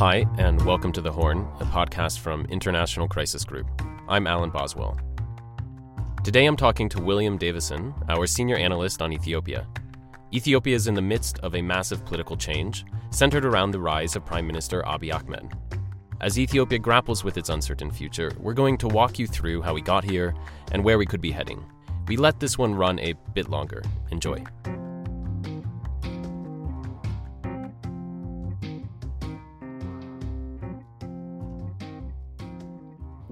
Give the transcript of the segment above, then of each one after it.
Hi, and welcome to The Horn, a podcast from International Crisis Group. I'm Alan Boswell. Today I'm talking to William Davison, our senior analyst on Ethiopia. Ethiopia is in the midst of a massive political change centered around the rise of Prime Minister Abiy Ahmed. As Ethiopia grapples with its uncertain future, we're going to walk you through how we got here and where we could be heading. We let this one run a bit longer. Enjoy.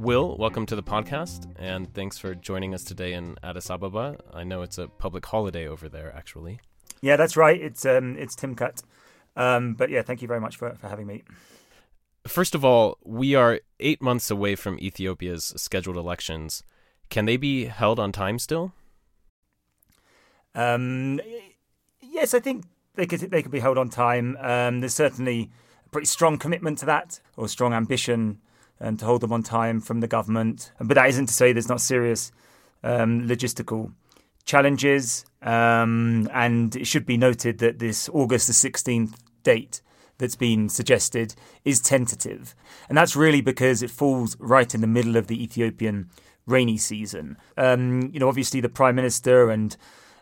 Will, welcome to the podcast, and thanks for joining us today in Addis Ababa. I know it's a public holiday over there, actually. Yeah, that's right. It's um, it's Timkat. Um, but yeah, thank you very much for, for having me. First of all, we are eight months away from Ethiopia's scheduled elections. Can they be held on time still? Um, yes, I think they could they could be held on time. Um, there's certainly a pretty strong commitment to that, or strong ambition and to hold them on time from the government. But that isn't to say there's not serious um, logistical challenges. Um, and it should be noted that this August the 16th date that's been suggested is tentative. And that's really because it falls right in the middle of the Ethiopian rainy season. Um, you know, obviously the Prime Minister and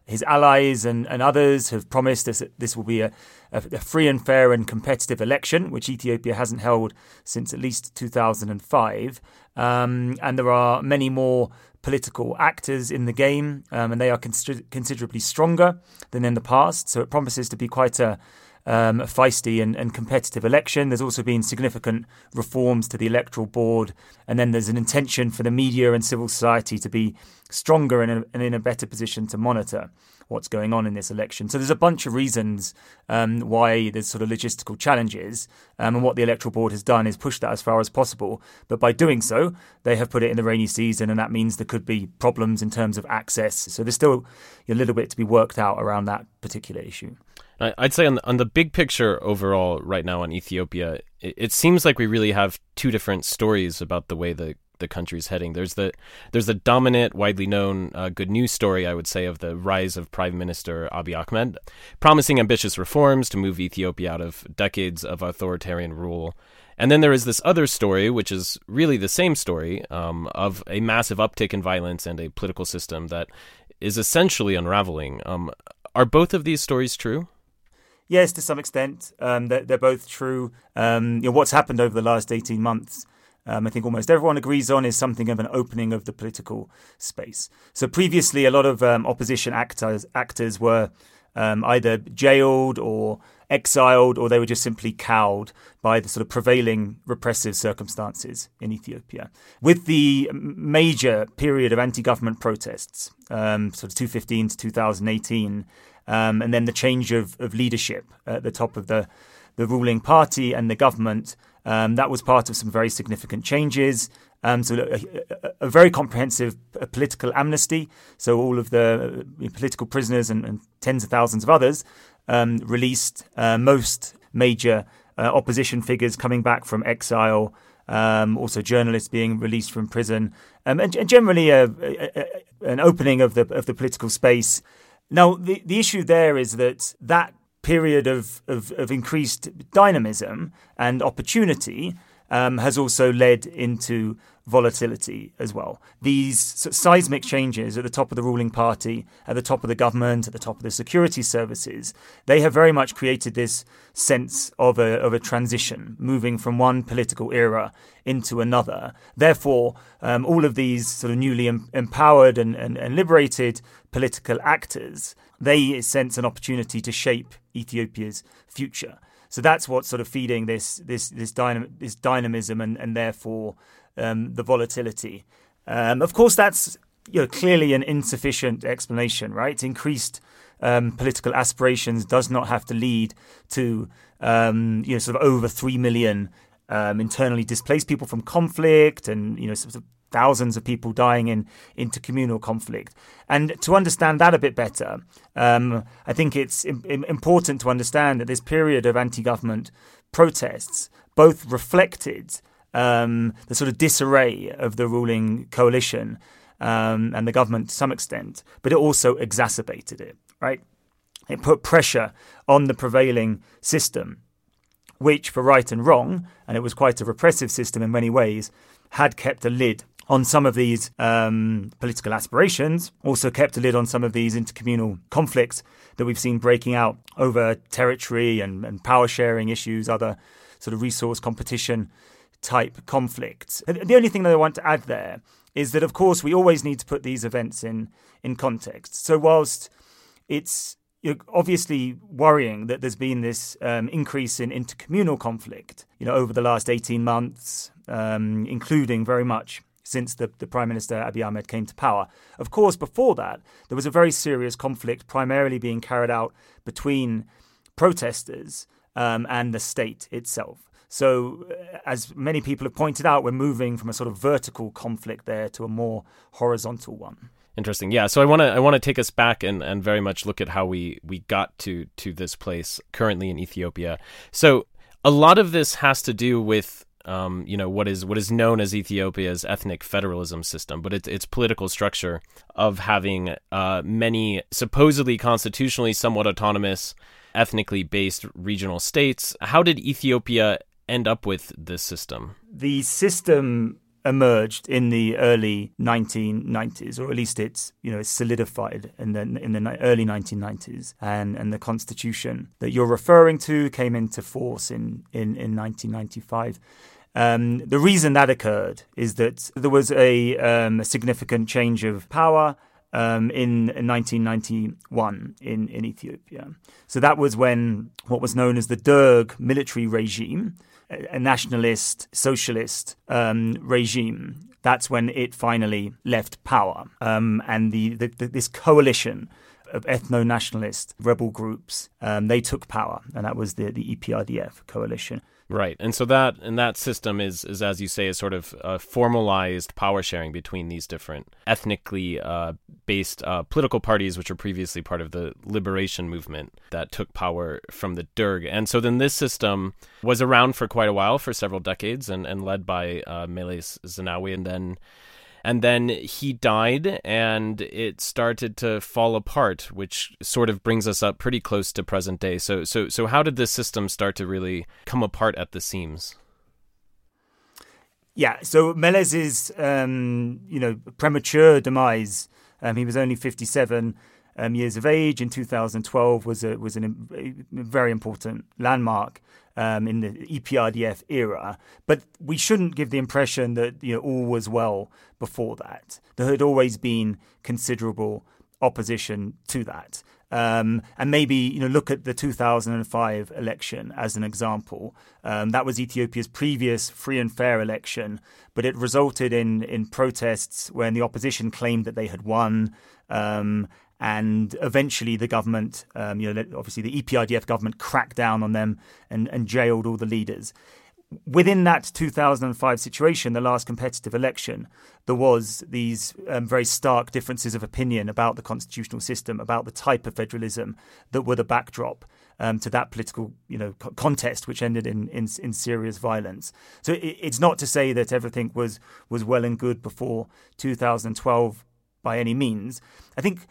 his allies and, and others have promised us that this will be a, a, a, free and fair and competitive election, which Ethiopia hasn't held since at least 2005. Um, and there are many more political actors in the game, um, and they are considerably stronger than in the past. So it promises to be quite a um, feisty and, and, competitive election. There's also been significant reforms to the electoral board, and then there's an intention for the media and civil society to be stronger and, and in a better position to monitor what's going on in this election. So there's a bunch of reasons um, why there's sort of logistical challenges, um, and what the electoral board has done is push that as far as possible. But by doing so, they have put it in the rainy season, and that means there could be problems in terms of access. So there's still a little bit to be worked out around that particular issue. I'd say on the, on the big picture overall right now on Ethiopia, it, it, seems like we really have two different stories about the way the the country's heading. There's the there's the dominant, widely known uh, good news story, I would say, of the rise of Prime Minister Abiy Ahmed, promising ambitious reforms to move Ethiopia out of decades of authoritarian rule. And then there is this other story, which is really the same story um, of a massive uptick in violence and a political system that is essentially unraveling. Um, are both of these stories true? Yes, to some extent, um, they're, they're, both true. Um, you know, what's happened over the last eighteen months, um, I think almost everyone agrees on, is something of an opening of the political space. So previously, a lot of um, opposition actors actors were um, either jailed or exiled, or they were just simply cowed by the sort of prevailing repressive circumstances in Ethiopia. With the major period of anti-government protests, um, sort of 2015 to 2018 um, and then the change of, of leadership at the top of the, the ruling party and the government. Um, that was part of some very significant changes. Um, so a, a, a, very comprehensive political amnesty. So all of the uh, political prisoners and, and, tens of thousands of others um, released. Uh, most major uh, opposition figures coming back from exile. Um, also, journalists being released from prison, um, and, and, generally a, an opening of the of the political space. Now, the, the issue there is that that period of, of, of increased dynamism and opportunity um, has also led into volatility as well. These seismic changes at the top of the ruling party, at the top of the government, at the top of the security services, they have very much created this sense of a, of a transition, moving from one political era into another. Therefore, um, all of these sort of newly em- empowered and, and, and liberated political actors, they sense an opportunity to shape Ethiopia's future. So that's what's sort of feeding this this this, dynam- this dynamism and and therefore um, the volatility. Um, of course, that's you know, clearly an insufficient explanation, right? Increased um, political aspirations does not have to lead to um, you know sort of over three million um, internally displaced people from conflict and you know sort of thousands of people dying in intercommunal conflict. And to understand that a bit better, um, I think it's Im- important to understand that this period of anti-government protests both reflected um, the sort of disarray of the ruling coalition um, and the government to some extent, but it also exacerbated it. Right, it put pressure on the prevailing system which, for right and wrong, and it was quite a repressive system in many ways, had kept a lid on some of these um, political aspirations, also kept a lid on some of these intercommunal conflicts that we've seen breaking out over territory and, and power sharing issues, other sort of resource competition type conflicts. The only thing that I want to add there is that, of course, we always need to put these events in, in context. So, whilst it's obviously worrying that there's been this um, increase in intercommunal conflict, you know, over the last 18 months, um, including very much since the, the Prime Minister Abiy Ahmed came to power. Of course, before that, there was a very serious conflict, primarily being carried out between protesters um, and the state itself. So, uh, as many people have pointed out, we're moving from a sort of vertical conflict there to a more horizontal one. Interesting. Yeah. So I want to I want to take us back and, and very much look at how we we got to to this place currently in Ethiopia. So a lot of this has to do with um, you know what is what is known as Ethiopia's ethnic federalism system, but it's its political structure of having uh, many supposedly constitutionally somewhat autonomous, ethnically based regional states. How did Ethiopia end up with this system? The system emerged in the early 1990s, or at least it's you know it's solidified in the in the early 1990s, and and the constitution that you're referring to came into force in in, in 1995. Um, the reason that occurred is that there was a, um, a significant change of power um, in, in 1991 in, in Ethiopia. So that was when what was known as the Derg military regime, a nationalist, socialist um, regime, that's when it finally left power. Um, and the, the, the, this coalition of ethno nationalist rebel groups, um, they took power, and that was the, the EPRDF coalition. Right, and so that and that system is, is as you say, is sort of uh, formalized power sharing between these different ethnically uh, based uh, political parties, which were previously part of the liberation movement that took power from the Derg. And so then this system was around for quite a while, for several decades, and, and led by uh, Meles Zenawi, and then and then he died and it started to fall apart which sort of brings us up pretty close to present day. So so so how did this system start to really come apart at the seams? Yeah so Meles's um, you know premature demise um, he was only 57 um, years of age in 2012 was a, was an, a very important landmark um, in the EPRDF era. But we shouldn't give the impression that you know all was well before that. There had always been considerable opposition to that. Um, and maybe you know look at the 2005 election as an example. Um, that was Ethiopia's previous free and fair election, but it resulted in in protests when the opposition claimed that they had won, um, and eventually the government, um, you know, obviously the EPRDF government cracked down on them and, and jailed all the leaders. Within that 2005 situation, the last competitive election, there was these um, very stark differences of opinion about the constitutional system, about the type of federalism that were the backdrop um, to that political, you know, contest, which ended in, in, in serious violence. So it, it's not to say that everything was was well and good before 2012 by any means. I think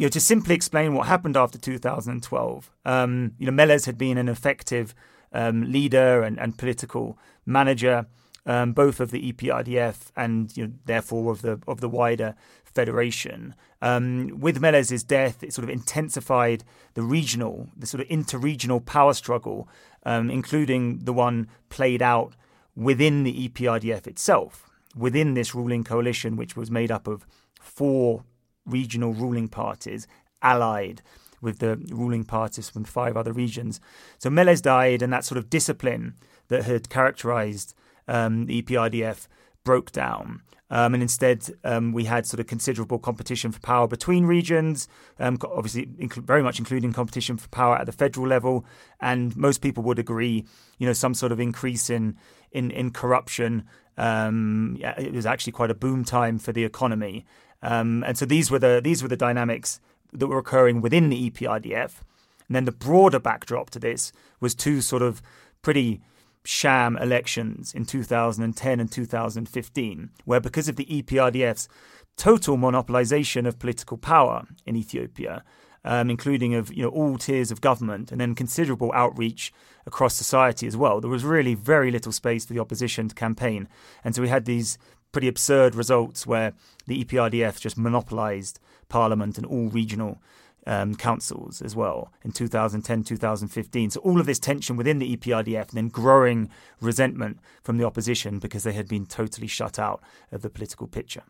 you know, to simply explain what happened after 2012, um, you know, Meles had been an effective um, leader and, and, political manager, um, both of the EPRDF and you know, therefore of the of the wider federation. Um, with Meles's death, it sort of intensified the regional, the sort of interregional power struggle, um, including the one played out within the EPRDF itself, within this ruling coalition, which was made up of four regional ruling parties allied with the ruling parties from five other regions. So Meles died, and that sort of discipline that had characterized um, the EPRDF broke down. Um, and instead, um, we had sort of considerable competition for power between regions, um, obviously, inc- very much including competition for power at the federal level. And most people would agree, you know, some sort of increase in in, in corruption. Um, yeah, it was actually quite a boom time for the economy. Um, and so these were the these were the dynamics that were occurring within the EPRDF. And then the broader backdrop to this was two sort of pretty sham elections in 2010 and 2015, where because of the EPRDF's total monopolization of political power in Ethiopia, um, including of you know all tiers of government, and then considerable outreach across society as well. There was really very little space for the opposition to campaign, and so we had these pretty absurd results where the EPRDF just monopolised parliament and all regional um, councils as well in 2010, 2015. So all of this tension within the EPRDF and then growing resentment from the opposition because they had been totally shut out of the political picture.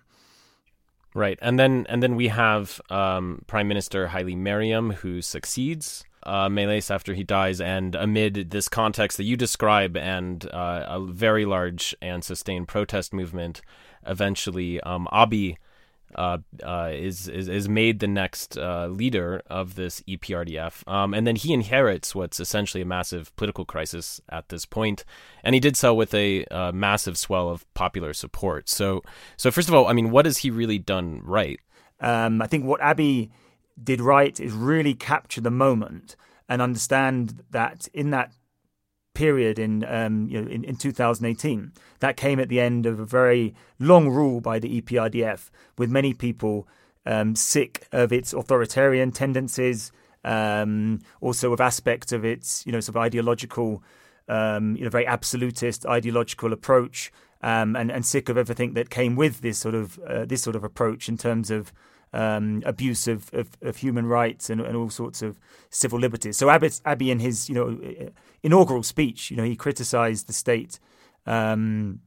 Right, and then and then we have um, Prime Minister Haile Mariam who succeeds uh, Meles after he dies, and amid this context that you describe and uh, a very large and sustained protest movement, eventually um, Abiy uh, uh, is, is is made the next uh, leader of this EPRDF, um, and then he inherits what's essentially a massive political crisis at this point, and he did so with a uh, massive swell of popular support. So, so first of all, I mean, what has he really done right? Um, I think what Abiy did right is really capture the moment and understand that in that period in um, you know in, in 2018 that came at the end of a very long rule by the EPRDF with many people um, sick of its authoritarian tendencies um, also of aspects of its you know sort of ideological um, you know very absolutist ideological approach um, and and sick of everything that came with this sort of uh, this sort of approach in terms of um, abuse of, of, of, human rights and, and, all sorts of civil liberties. So Abiy, Abiy, in his you know inaugural speech, you know, he criticised the state, um,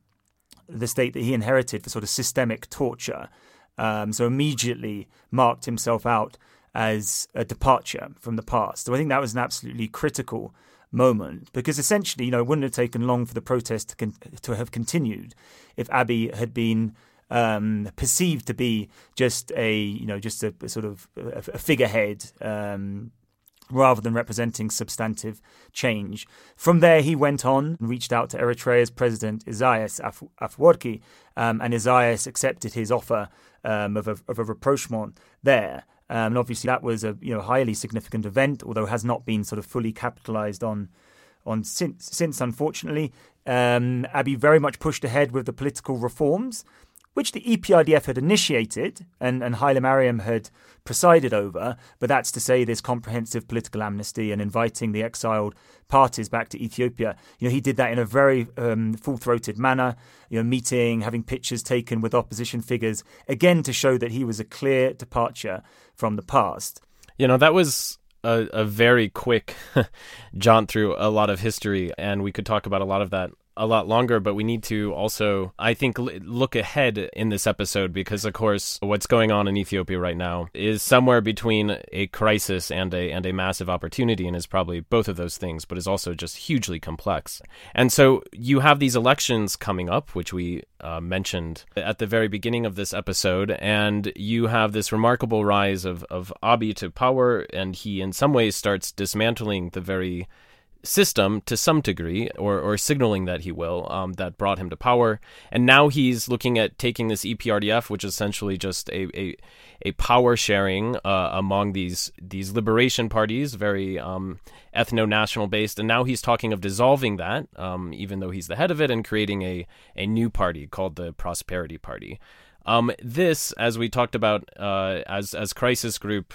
the state that he inherited for sort of systemic torture. Um, so immediately marked himself out as a departure from the past. So I think that was an absolutely critical moment because essentially, you know, it wouldn't have taken long for the protest to, con- to have continued if Abiy had been um, perceived to be just a you know just a, a sort of a, a figurehead. Um, rather than representing substantive change. From there, he went on and reached out to Eritrea's president Isaias Af- Afwerki, um, and Isaias accepted his offer um, of, a, of a rapprochement there. Um, and obviously, that was a you know highly significant event, although has not been sort of fully capitalized on on since. Since, unfortunately, um, Abiy very much pushed ahead with the political reforms which the EPRDF had initiated and, and Haile Mariam had presided over, but that's to say this comprehensive political amnesty and inviting the exiled parties back to Ethiopia. You know, he did that in a very um, full-throated manner, you know, meeting, having pictures taken with opposition figures, again to show that he was a clear departure from the past. You know, that was a, a, very quick jaunt through a lot of history, and we could talk about a lot of that a lot longer, but we need to also, I think, look ahead in this episode because, of course, what's going on in Ethiopia right now is somewhere between a crisis and a and a massive opportunity, and is probably both of those things, but is also just hugely complex. And so you have these elections coming up, which we uh, mentioned at the very beginning of this episode, and you have this remarkable rise of of Abiy to power, and he in some ways starts dismantling the very system to some degree, or, or signaling that he will, um, that brought him to power. And now he's looking at taking this EPRDF, which is essentially just a, a, a power sharing uh, among these these liberation parties, very um, ethno national based. And now he's talking of dissolving that, um, even though he's the head of it, and creating a, a new party called the Prosperity Party. Um, this, as we talked about, uh, as as Crisis Group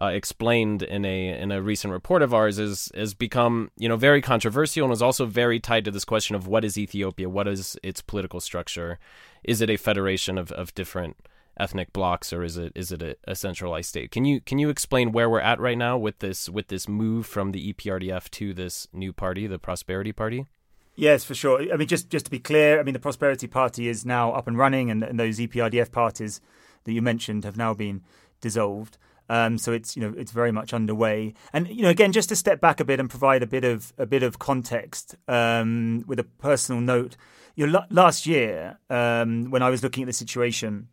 uh, explained in a in a recent report of ours is has become you know very controversial and is also very tied to this question of what is Ethiopia, what is its political structure, is it a federation of, of different ethnic blocks or is it is it a, a, centralized state? Can you can you explain where we're at right now with this with this move from the EPRDF to this new party, the Prosperity Party? Yes, for sure. I mean, just just to be clear, I mean the Prosperity Party is now up and running, and, and those EPRDF parties that you mentioned have now been dissolved. Um, so it's you know it's very much underway. And you know again, just to step back a bit and provide a bit of a bit of context um, with a personal note. You know, last year um, when I was looking at the situation.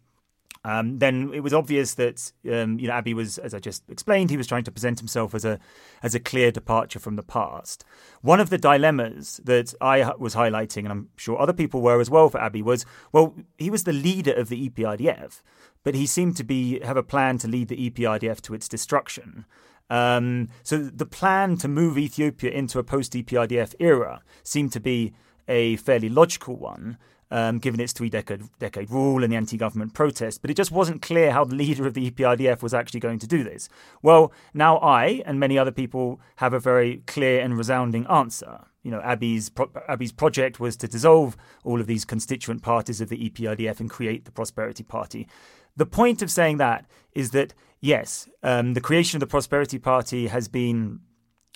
Um, then it was obvious that um, you know Abiy was, as I just explained, he was trying to present himself as a as a clear departure from the past. One of the dilemmas that I was highlighting, and I'm sure other people were as well for Abiy, was well, he was the leader of the EPRDF but he seemed to be have a plan to lead the EPRDF to its destruction. Um, so the plan to move Ethiopia into a post EPRDF era seemed to be a fairly logical one. um, given its three decade, rule and the anti government protest, but it just wasn't clear how the leader of the EPRDF was actually going to do this. Well, now I and many other people have a very clear and resounding answer. You know, Abiy's, pro- Abiy's project was to dissolve all of these constituent parties of the EPRDF and create the Prosperity Party. The point of saying that is that, yes, um, the creation of the Prosperity Party has been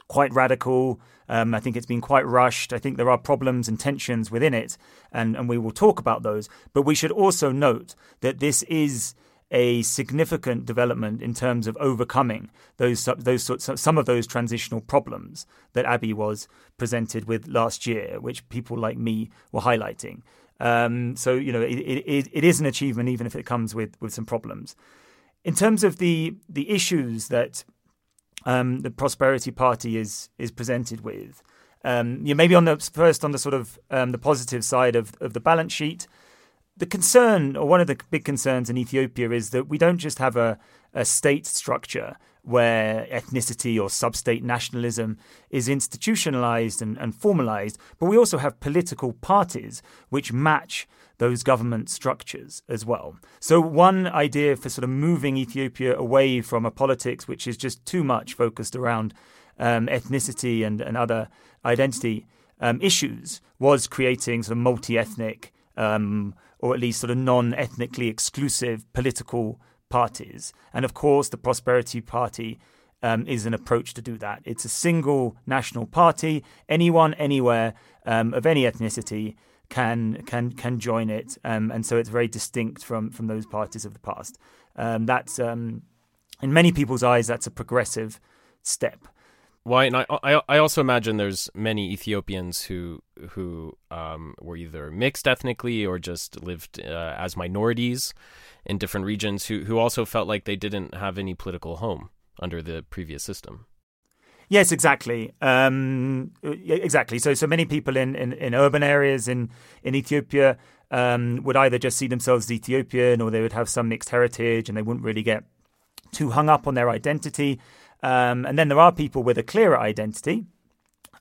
quite radical. Um, I think it's been quite rushed. I think there are problems and tensions within it, and, and we will talk about those. But we should also note that this is a significant development in terms of overcoming those those some of those transitional problems that Abiy was presented with last year, which people like me were highlighting. Um, so you know it, it, it is an achievement, even if it comes with with some problems. In terms of the the issues that um, the Prosperity Party is is presented with. Um, you maybe on the first on the sort of um, the positive side of, of the balance sheet, the concern or one of the big concerns in Ethiopia is that we don't just have a, a state structure where ethnicity or sub-state nationalism is institutionalized and, and formalized, but we also have political parties which match those government structures as well. So, one idea for sort of moving Ethiopia away from a politics which is just too much focused around um, ethnicity and, and other identity um, issues was creating sort of multi ethnic um, or at least sort of non ethnically exclusive political parties. And of course, the Prosperity Party. Um, is an approach to do that. It's a single national party. Anyone, anywhere, um, of any ethnicity can can can join it, um, and so it's very distinct from from those parties of the past. Um, that's um, in many people's eyes, that's a progressive step. Why? And I, I, I also imagine there's many Ethiopians who who um, were either mixed ethnically or just lived uh, as minorities in different regions who who also felt like they didn't have any political home under the previous system. Yes, exactly. Um, exactly. So, so many people in, in, in urban areas in in Ethiopia um, would either just see themselves as Ethiopian, or they would have some mixed heritage, and they wouldn't really get too hung up on their identity. Um, and then there are people with a clearer identity.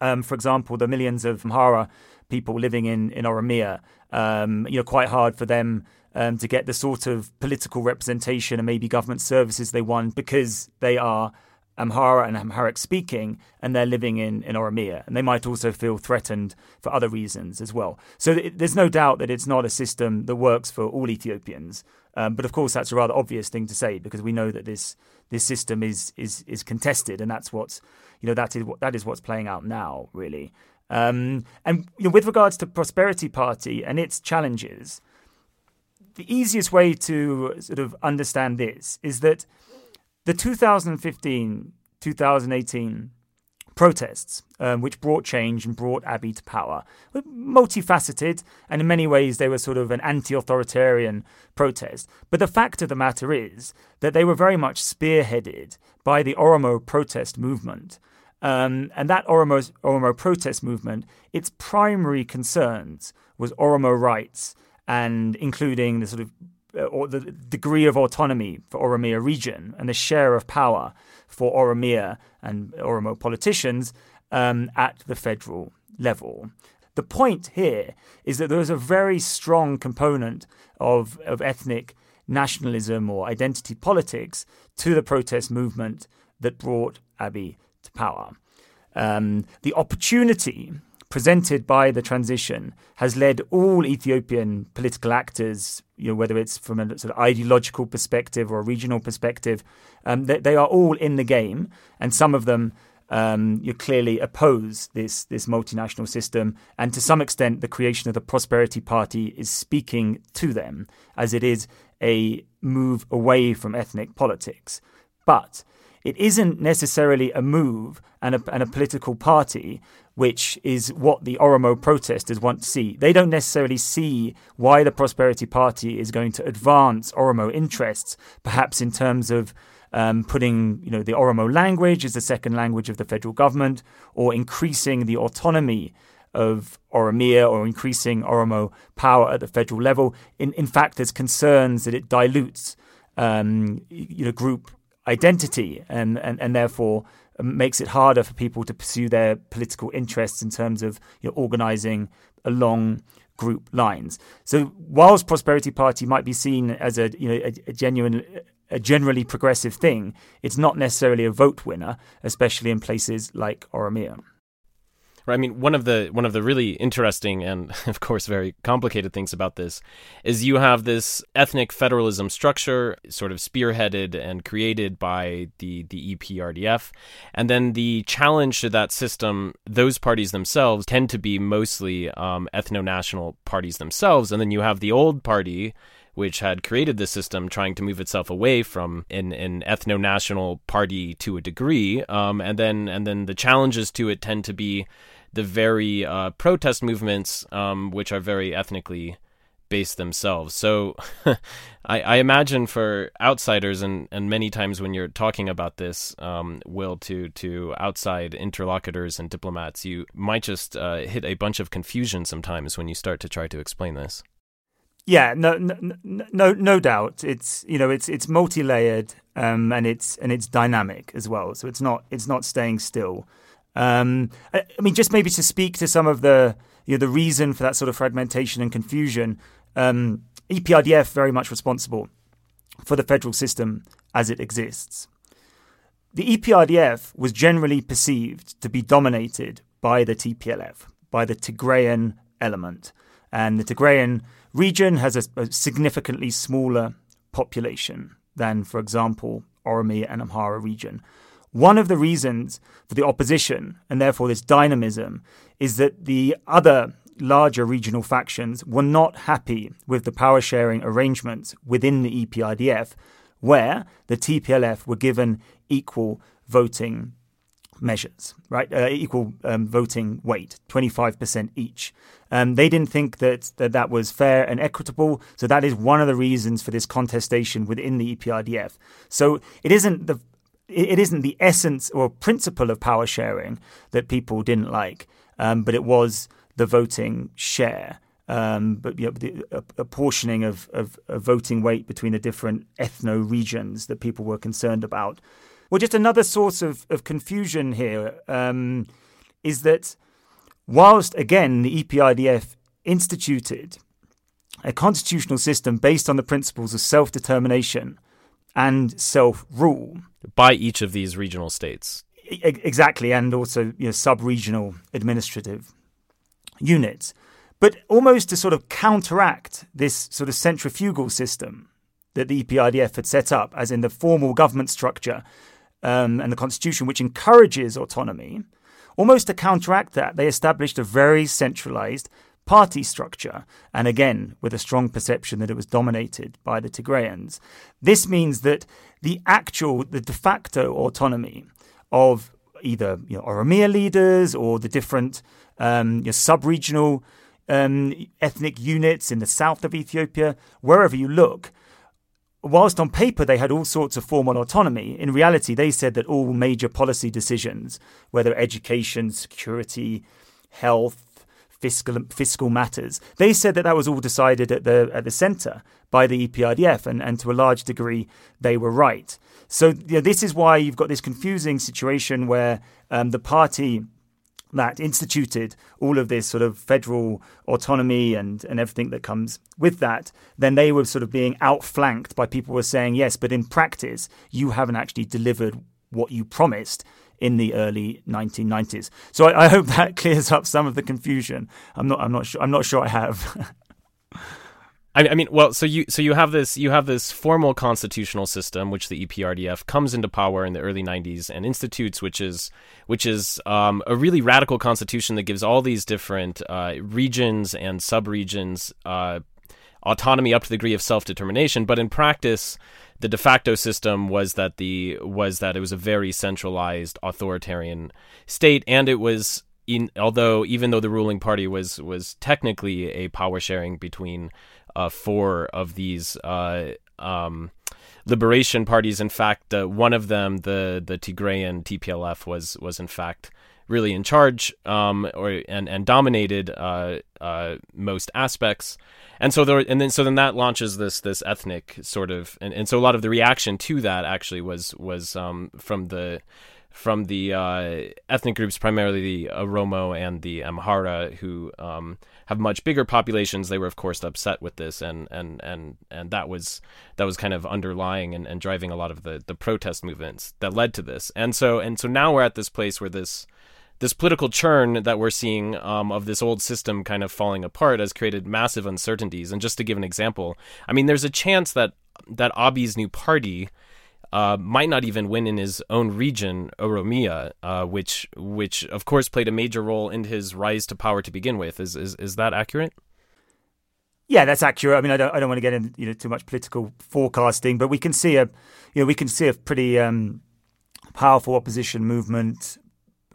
Um, for example, the millions of Amhara people living in in Oromia. Um, you know, quite hard for them um, to get the sort of political representation and maybe government services they want because they are Amhara and Amharic speaking, and they're living in, in Oromia. And they might also feel threatened for other reasons as well. So th- there's no doubt that it's not a system that works for all Ethiopians. Um, but of course, that's a rather obvious thing to say because we know that this this system is is is contested, and that's what's you know that is what that is what's playing out now, really. Um, and you know, with regards to Prosperity Party and its challenges, the easiest way to sort of understand this is that the 2015 2018 protests, um, which brought change and brought Abiy to power, were multifaceted, and in many ways they were sort of an anti authoritarian protest. But the fact of the matter is that they were very much spearheaded by the Oromo protest movement. Um, and that Oromo, Oromo protest movement, its primary concerns was Oromo rights and including the sort of or the degree of autonomy for Oromia region and the share of power for Oromia and Oromo politicians um, at the federal level. The point here is that there is a very strong component of, of ethnic nationalism or identity politics to the protest movement that brought Abiy to power. Um, the opportunity presented by the transition has led all Ethiopian political actors, you know, whether it's from a sort of ideological perspective or a regional perspective, um, they, they, are all in the game, and some of them um, you clearly oppose this this multinational system, and to some extent, the creation of the Prosperity Party is speaking to them, as it is a move away from ethnic politics, but it isn't necessarily a move and a, and a political party which is what the Oromo protesters want to see. They don't necessarily see why the Prosperity Party is going to advance Oromo interests, perhaps in terms of um, putting you know the Oromo language as the second language of the federal government, or increasing the autonomy of Oromia or increasing Oromo power at the federal level. In in fact, there's concerns that it dilutes um, you know group identity and, and, and therefore makes it harder for people to pursue their political interests in terms of you know, organizing along group lines. So whilst Prosperity Party might be seen as a you know a, a genuine a generally progressive thing, it's not necessarily a vote winner, especially in places like Oromia. I mean, one of the one of the really interesting and of course very complicated things about this is you have this ethnic federalism structure, sort of spearheaded and created by the the EPRDF, and then the challenge to that system. Those parties themselves tend to be mostly um, ethno national parties themselves, and then you have the old party which had created the system, trying to move itself away from an, an ethno national party to a degree. Um, and then and then the challenges to it tend to be the very uh, protest movements, um, which are very ethnically based themselves. So I, I, imagine for outsiders and, and many times when you're talking about this, um, Will, to, to outside interlocutors and diplomats, you might just uh, hit a bunch of confusion sometimes when you start to try to explain this. Yeah, no, no, no, no doubt. It's you know, it's it's multi-layered, um, and it's and it's dynamic as well. So it's not it's not staying still. Um, I, mean, just maybe to speak to some of the you know, the reason for that sort of fragmentation and confusion. Um, EPRDF very much responsible for the federal system as it exists. The EPRDF was generally perceived to be dominated by the TPLF, by the Tigrayan element, and the Tigrayan region has a, a significantly smaller population than, for example, Oromia and Amhara region. One of the reasons for the opposition and therefore this dynamism is that the other larger regional factions were not happy with the power sharing arrangements within the EPRDF, where the TPLF were given equal voting measures, right? Uh, equal um, voting weight, 25% each. Um, they didn't think that, that that was fair and equitable. So that is one of the reasons for this contestation within the EPRDF. So it isn't the it isn't the essence or principle of power sharing that people didn't like, um, but it was the voting share. Um, but you know, the apportioning of, of, of, voting weight between the different ethno regions that people were concerned about. Well, just another source of, of confusion here um, is that whilst, again, the EPRDF instituted a constitutional system based on the principles of self determination and self rule by each of these regional states. Exactly, and also you know, sub regional administrative units. But almost to sort of counteract this sort of centrifugal system that the EPRDF had set up, as in the formal government structure um, and the constitution, which encourages autonomy, almost to counteract that, they established a very centralized party structure, and again, with a strong perception that it was dominated by the Tigrayans. This means that the actual, the de facto autonomy of either you know, Oromia leaders or the different um, you know, sub regional um, ethnic units in the south of Ethiopia, wherever you look, whilst on paper they had all sorts of formal autonomy, in reality they said that all major policy decisions, whether education, security, health, fiscal fiscal matters, they said that that was all decided at the at the centre by the EPRDF, and, and to a large degree they were right. So you know, this is why you've got this confusing situation where um, the party that instituted all of this sort of federal autonomy and, and everything that comes with that, then they were sort of being outflanked by people who were saying, yes, but in practice, you haven't actually delivered what you promised in the early 1990s. So I, I hope that clears up some of the confusion. I'm not, I'm not sure, I'm not sure I have. I, mean, well, so you so you have this you have this formal constitutional system, which the EPRDF comes into power in the early '90s and institutes, which is which is um, a really radical constitution that gives all these different uh, regions and subregions uh, autonomy up to the degree of self determination. But in practice, the de facto system was that the was that it was a very centralized authoritarian state, and it was in, although even though the ruling party was was technically a power sharing between uh, four of these uh, um, liberation parties. In fact, uh, one of them, the the Tigrayan TPLF, was was in fact really in charge um, or and and dominated uh, uh, most aspects. And so there, and then so then that launches this this ethnic sort of, and, and so a lot of the reaction to that actually was was um, from the from the uh, ethnic groups, primarily the Oromo and the Amhara, who um, have much bigger populations. They were, of course, upset with this, and and and and that was that was kind of underlying and, and driving a lot of the the protest movements that led to this. And so and so now we're at this place where this this political churn that we're seeing um, of this old system kind of falling apart has created massive uncertainties. And just to give an example, I mean, there's a chance that that Abiy's new party uh, might not even win in his own region, Oromia, uh, which which of course played a major role in his rise to power to begin with. Is is, is that accurate? Yeah, that's accurate. I mean, I don't I don't want to get into you know too much political forecasting, but we can see a you know we can see a pretty um, powerful opposition movement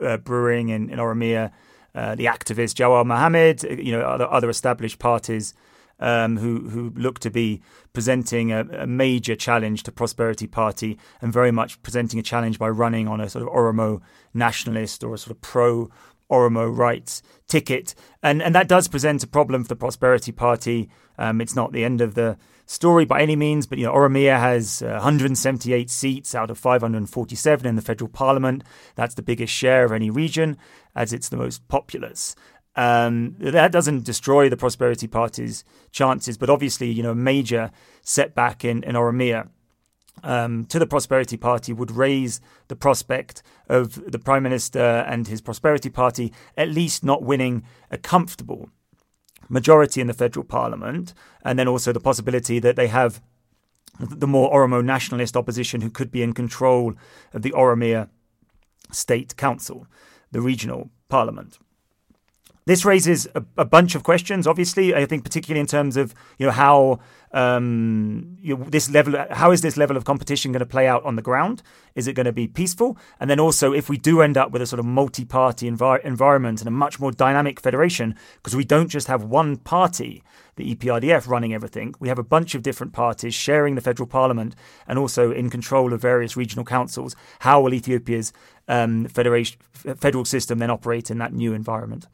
uh, brewing in, in Oromia. Uh, the activist Jawar Mohammed, you know, other other established parties um, who who look to be presenting a, a, major challenge to Prosperity Party and very much presenting a challenge by running on a sort of Oromo nationalist or a sort of pro Oromo rights ticket, and and that does present a problem for the Prosperity Party. Um, it's not the end of the story by any means, but you know Oromia has uh, 178 seats out of 547 in the federal parliament. That's the biggest share of any region, as it's the most populous. Um, that doesn't destroy the Prosperity Party's chances, but obviously, you know, a major setback in, in Oromia um, to the Prosperity Party would raise the prospect of the Prime Minister and his Prosperity Party at least not winning a comfortable majority in the federal parliament, and then also the possibility that they have the more Oromo nationalist opposition who could be in control of the Oromia State Council, the regional parliament. This raises a, a, bunch of questions. Obviously, I think particularly in terms of you know how um, you know, this level, how is this level of competition going to play out on the ground? Is it going to be peaceful? And then also, if we do end up with a sort of multi-party envir- environment and a much more dynamic federation, because we don't just have one party, the EPRDF, running everything. We have a bunch of different parties sharing the federal parliament and also in control of various regional councils. How will Ethiopia's um, federation, federal system then operate in that new environment?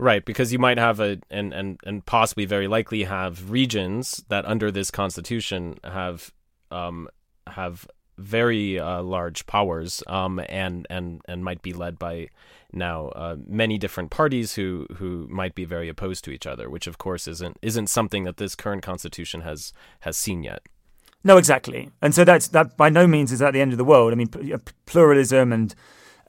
Right, because you might have a and and and possibly very likely have regions that under this constitution have um have very uh, large powers um and and and might be led by now uh, many different parties who who might be very opposed to each other, which of course isn't isn't something that this current constitution has has seen yet. No, exactly, and so that's that by no means is that the end of the world. I mean, pluralism and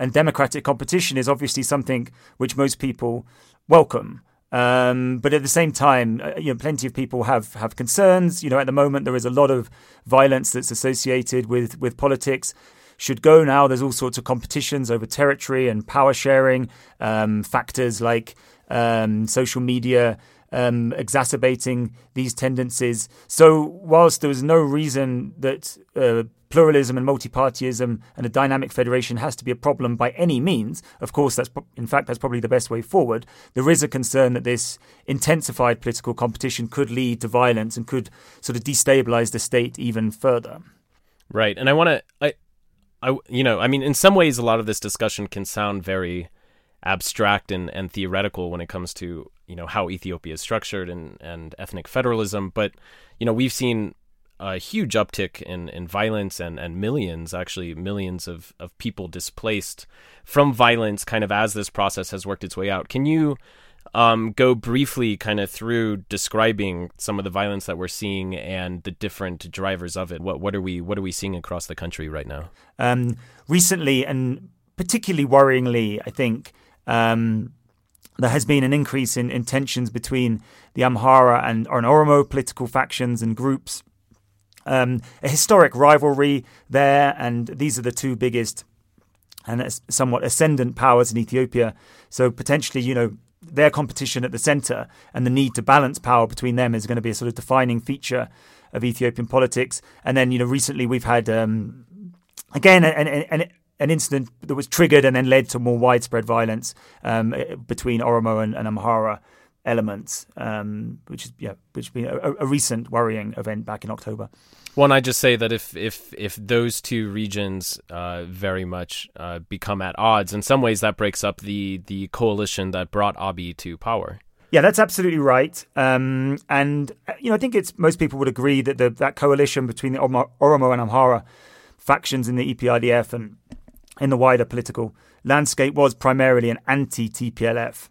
and democratic competition is obviously something which most people welcome. Um, but at the same time, uh, you know, plenty of people have have concerns. You know, at the moment there is a lot of violence that's associated with with politics. Should go now. There's all sorts of competitions over territory and power sharing um, factors like um, social media um, exacerbating these tendencies. So, whilst there was no reason that uh, pluralism and multipartyism and a dynamic federation has to be a problem by any means, of course, that's in fact that's probably the best way forward. There is a concern that this intensified political competition could lead to violence and could sort of destabilize the state even further. Right, and I want to, I, I, you know, I mean, in some ways, a lot of this discussion can sound very abstract and, and theoretical when it comes to you know how Ethiopia is structured and, and ethnic federalism. But you know we've seen a huge uptick in, in violence and, and millions, actually millions of, of people displaced from violence kind of as this process has worked its way out. Can you um, go briefly kind of through describing some of the violence that we're seeing and the different drivers of it? What what are we what are we seeing across the country right now? Um, recently, and particularly worryingly, I think um, there has been an increase in, in tensions between the Amhara and or Oromo political factions and groups. Um, a historic rivalry there, and these are the two biggest and somewhat ascendant powers in Ethiopia. So potentially, you know, their competition at the center and the need to balance power between them is going to be a sort of defining feature of Ethiopian politics. And then, you know, recently we've had um, again an, an, an, incident that was triggered and then led to more widespread violence um, between Oromo and, and Amhara elements, um, which is yeah, which has been a, a, recent worrying event back in October. One, I just say that if if if those two regions uh, very much uh, become at odds, in some ways that breaks up the the coalition that brought Abiy to power. Yeah, that's absolutely right. Um, and you know, I think it's most people would agree that the, that coalition between the Oromo and Amhara factions in the EPRDF and in the wider political landscape was primarily an anti TPLF,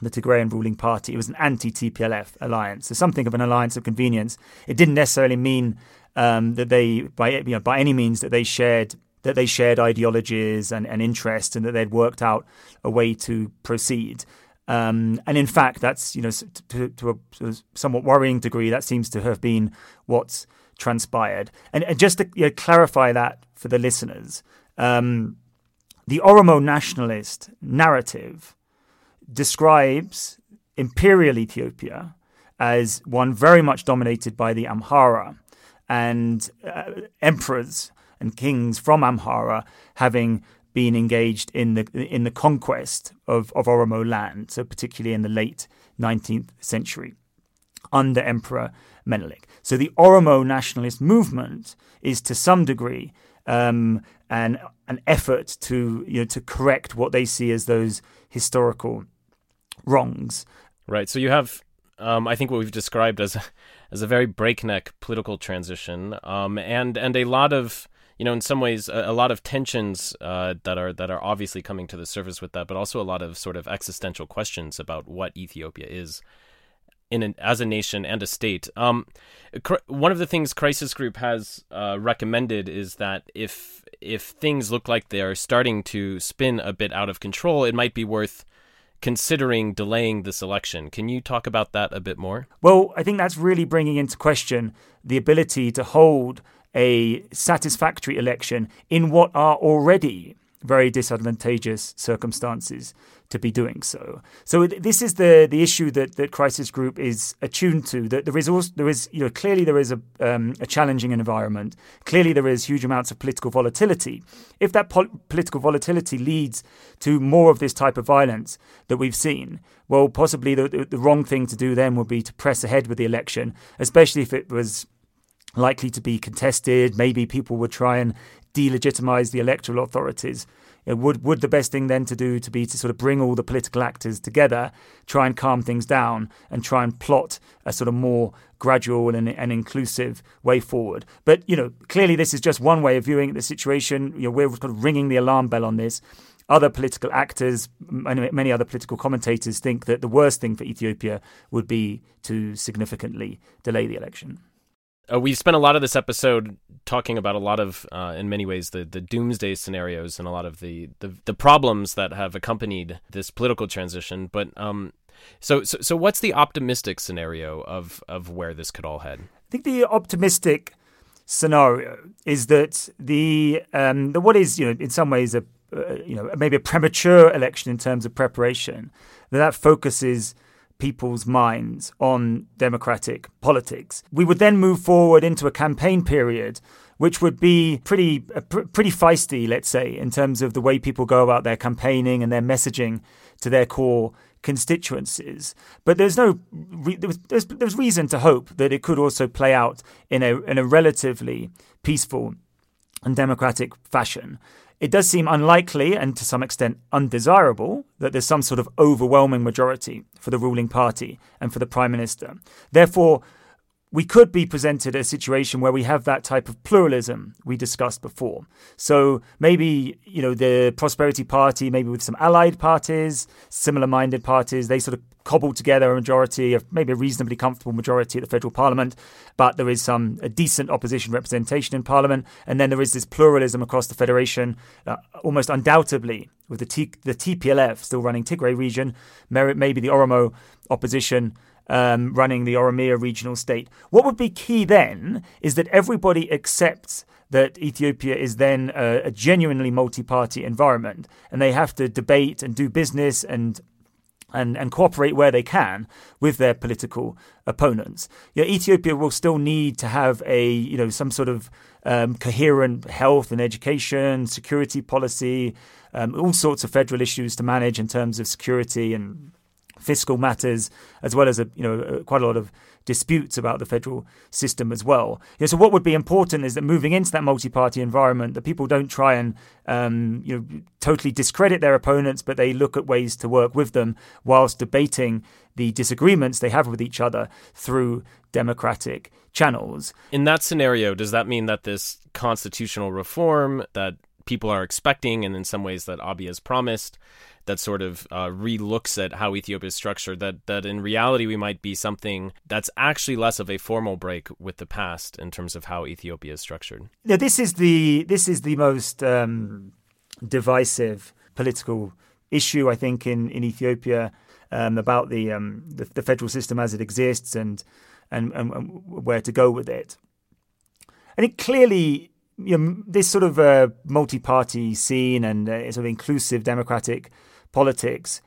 the Tigrayan ruling party. It was an anti TPLF alliance, so something of an alliance of convenience. It didn't necessarily mean um, that they, by you know, by any means, that they shared that they shared ideologies and, and interests, and that they'd worked out a way to proceed. Um, and in fact, that's you know to, to a somewhat worrying degree, that seems to have been what's transpired. And, and just to you know, clarify that for the listeners, um, the Oromo nationalist narrative describes imperial Ethiopia as one very much dominated by the Amhara and uh, emperors and kings from Amhara having been engaged in the in the conquest of, of Oromo land, so particularly in the late 19th century under Emperor Menelik. So the Oromo nationalist movement is to some degree um, an an effort to you know to correct what they see as those historical wrongs. Right. So you have, um, I think, what we've described as as a very breakneck political transition, um, and and a lot of you know, in some ways, a, a lot of tensions uh, that are that are obviously coming to the surface with that, but also a lot of sort of existential questions about what Ethiopia is in an, as a nation and a state. Um, one of the things Crisis Group has uh, recommended is that if if things look like they are starting to spin a bit out of control, it might be worth considering delaying this election. Can you talk about that a bit more? Well, I think that's really bringing into question the ability to hold a satisfactory election in what are already very disadvantageous circumstances to be doing so. So this is the the issue that, that Crisis Group is attuned to. That there is also there is you know clearly there is a um, a challenging environment. Clearly there is huge amounts of political volatility. If that pol- political volatility leads to more of this type of violence that we've seen, well, possibly the, the, the wrong thing to do then would be to press ahead with the election, especially if it was likely to be contested. Maybe people would try and delegitimize the electoral authorities. Would would the best thing then to do to be to sort of bring all the political actors together, try and calm things down, and try and plot a sort of more gradual and, and inclusive way forward. But you know, clearly this is just one way of viewing the situation. You know, we're kind of ringing the alarm bell on this. Other political actors many other political commentators think that the worst thing for Ethiopia would be to significantly delay the election. Uh, we spent a lot of this episode talking about a lot of, uh, in many ways, the, the doomsday scenarios and a lot of the, the, the problems that have accompanied this political transition. But um, so, so, so what's the optimistic scenario of, of where this could all head? I think the optimistic scenario is that the, um, the what is, you know, in some ways, a, uh, you know, maybe a premature election in terms of preparation, that that focuses people's minds on democratic politics. We would then move forward into a campaign period which would be pretty uh, pretty feisty, let's say, in terms of the way people go about their campaigning and their messaging to their core constituencies. But there's no re- there's, there's reason to hope that it could also play out in a in a relatively peaceful and democratic fashion. It does seem unlikely and to some extent undesirable that there's some sort of overwhelming majority for the ruling party and for the prime minister. Therefore, we could be presented a situation where we have that type of pluralism we discussed before. So maybe, you know, the Prosperity Party, maybe with some allied parties, similar minded parties, they sort of cobble together a majority, of maybe a reasonably comfortable majority at the federal parliament, but there is some a decent opposition representation in parliament, and then there is this pluralism across the federation, uh, almost undoubtedly with the, T- the TPLF still running Tigray region, maybe the Oromo opposition um, running the Oromia regional state. What would be key then is that everybody accepts that Ethiopia is then a, a genuinely multi party environment and they have to debate and do business and and, and cooperate where they can with their political opponents. You know, Ethiopia will still need to have a you know some sort of um, coherent health and education, security policy, um, all sorts of federal issues to manage in terms of security and fiscal matters, as well as a, you know quite a lot of disputes about the federal system as well. Yeah, so what would be important is that moving into that multi-party environment, that people don't try and um, you know totally discredit their opponents, but they look at ways to work with them whilst debating the disagreements they have with each other through democratic channels. In that scenario, does that mean that this constitutional reform that people are expecting, and in some ways that Abiy has promised, that sort of uh, re-looks at how Ethiopia is structured. That that in reality we might be something that's actually less of a formal break with the past in terms of how Ethiopia is structured. Now this is the this is the most um, divisive political issue I think in in Ethiopia um, about the, um, the, the federal system as it exists and, and and, and where to go with it. I think clearly you know, this sort of uh, multi-party scene and uh, sort of inclusive democratic politics,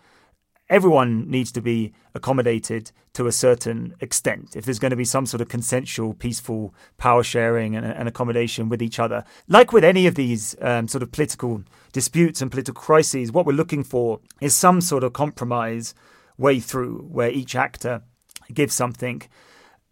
everyone needs to be accommodated to a certain extent. If there's going to be some sort of consensual, peaceful power sharing and, and accommodation with each other, like with any of these um, sort of political disputes and political crises, what we're looking for is some sort of compromise way through where each actor gives something.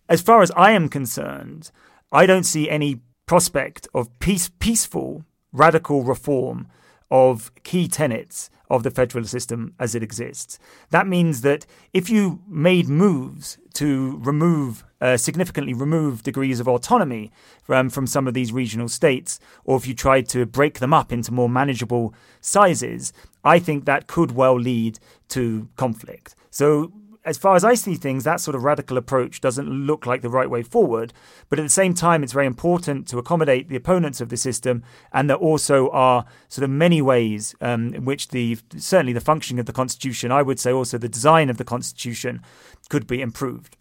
As far as I am concerned, I don't see any prospect of peace, peaceful, radical reform of key tenets of the federal system as it exists. That means that if you made moves to remove, uh, significantly remove degrees of autonomy from, from some of these regional states, or if you tried to break them up into more manageable sizes, I think that could well lead to conflict. So as far as I see things, that sort of radical approach doesn't look like the right way forward. But at the same time, it's very important to accommodate the opponents of the system, and there also are sort of many ways um, in which the certainly the functioning of the constitution, I would say also the design of the constitution, could be improved.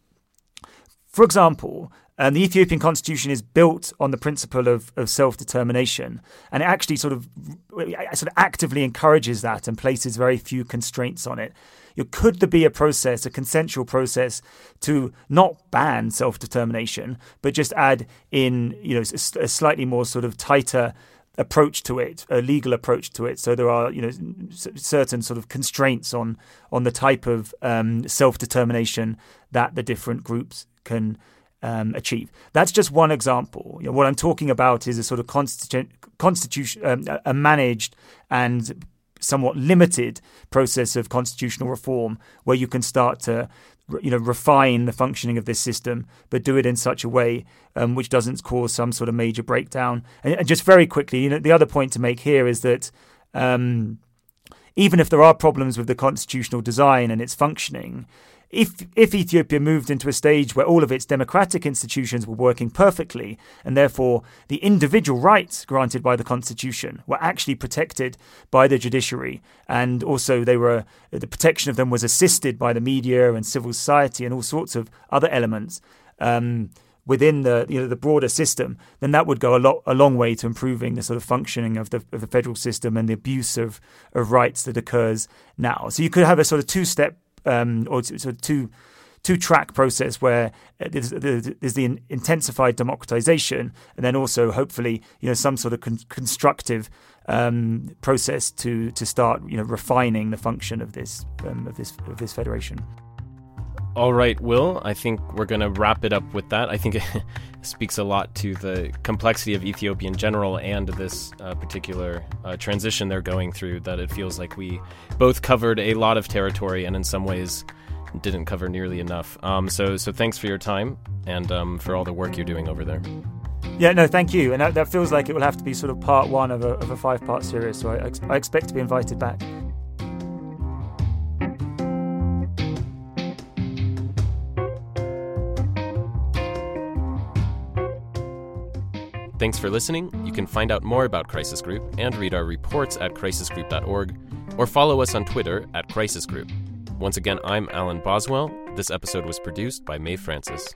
For example, um, the Ethiopian constitution is built on the principle of, of self determination, and it actually sort of sort of actively encourages that and places very few constraints on it you could there be a process, a consensual process, to not ban self determination, but just add in, you know, a, a slightly more sort of tighter approach to it, a legal approach to it. So there are, you know, certain sort of constraints on on the type of um, self determination that the different groups can um, achieve. That's just one example. You know, what I'm talking about is a sort of constitu- constitution, um, a managed and somewhat limited process of constitutional reform where you can start to you know refine the functioning of this system but do it in such a way um, which doesn't cause some sort of major breakdown. And, and, just very quickly you know the other point to make here is that um, even if there are problems with the constitutional design and its functioning if if Ethiopia moved into a stage where all of its democratic institutions were working perfectly, and therefore the individual rights granted by the constitution were actually protected by the judiciary, and also they were the protection of them was assisted by the media and civil society and all sorts of other elements. Um, within the you know the broader system, then that would go a lot a long way to improving the sort of functioning of the of the federal system and the abuse of of rights that occurs now. So you could have a sort of two step um, or sort of two two track process where uh, there's, there's, the intensified democratization and then also hopefully you know some sort of con- constructive um, process to to start you know refining the function of this um, of this of this federation. All right, Will. I think we're going to wrap it up with that. I think it speaks a lot to the complexity of Ethiopia in general and this uh, particular uh, transition they're going through. That it feels like we both covered a lot of territory and in some ways didn't cover nearly enough. Um, so, so thanks for your time and um, for all the work you're doing over there. Yeah, no, thank you. And that, that, feels like it will have to be sort of part one of a, of a five part series. So I, I expect to be invited back. Thanks for listening. You can find out more about Crisis Group and read our reports at crisisgroup.org or follow us on Twitter at Crisis Group. Once again, I'm Alan Boswell. This episode was produced by Mae Francis.